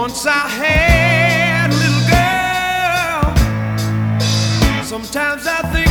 Once I had a little girl. Sometimes I think.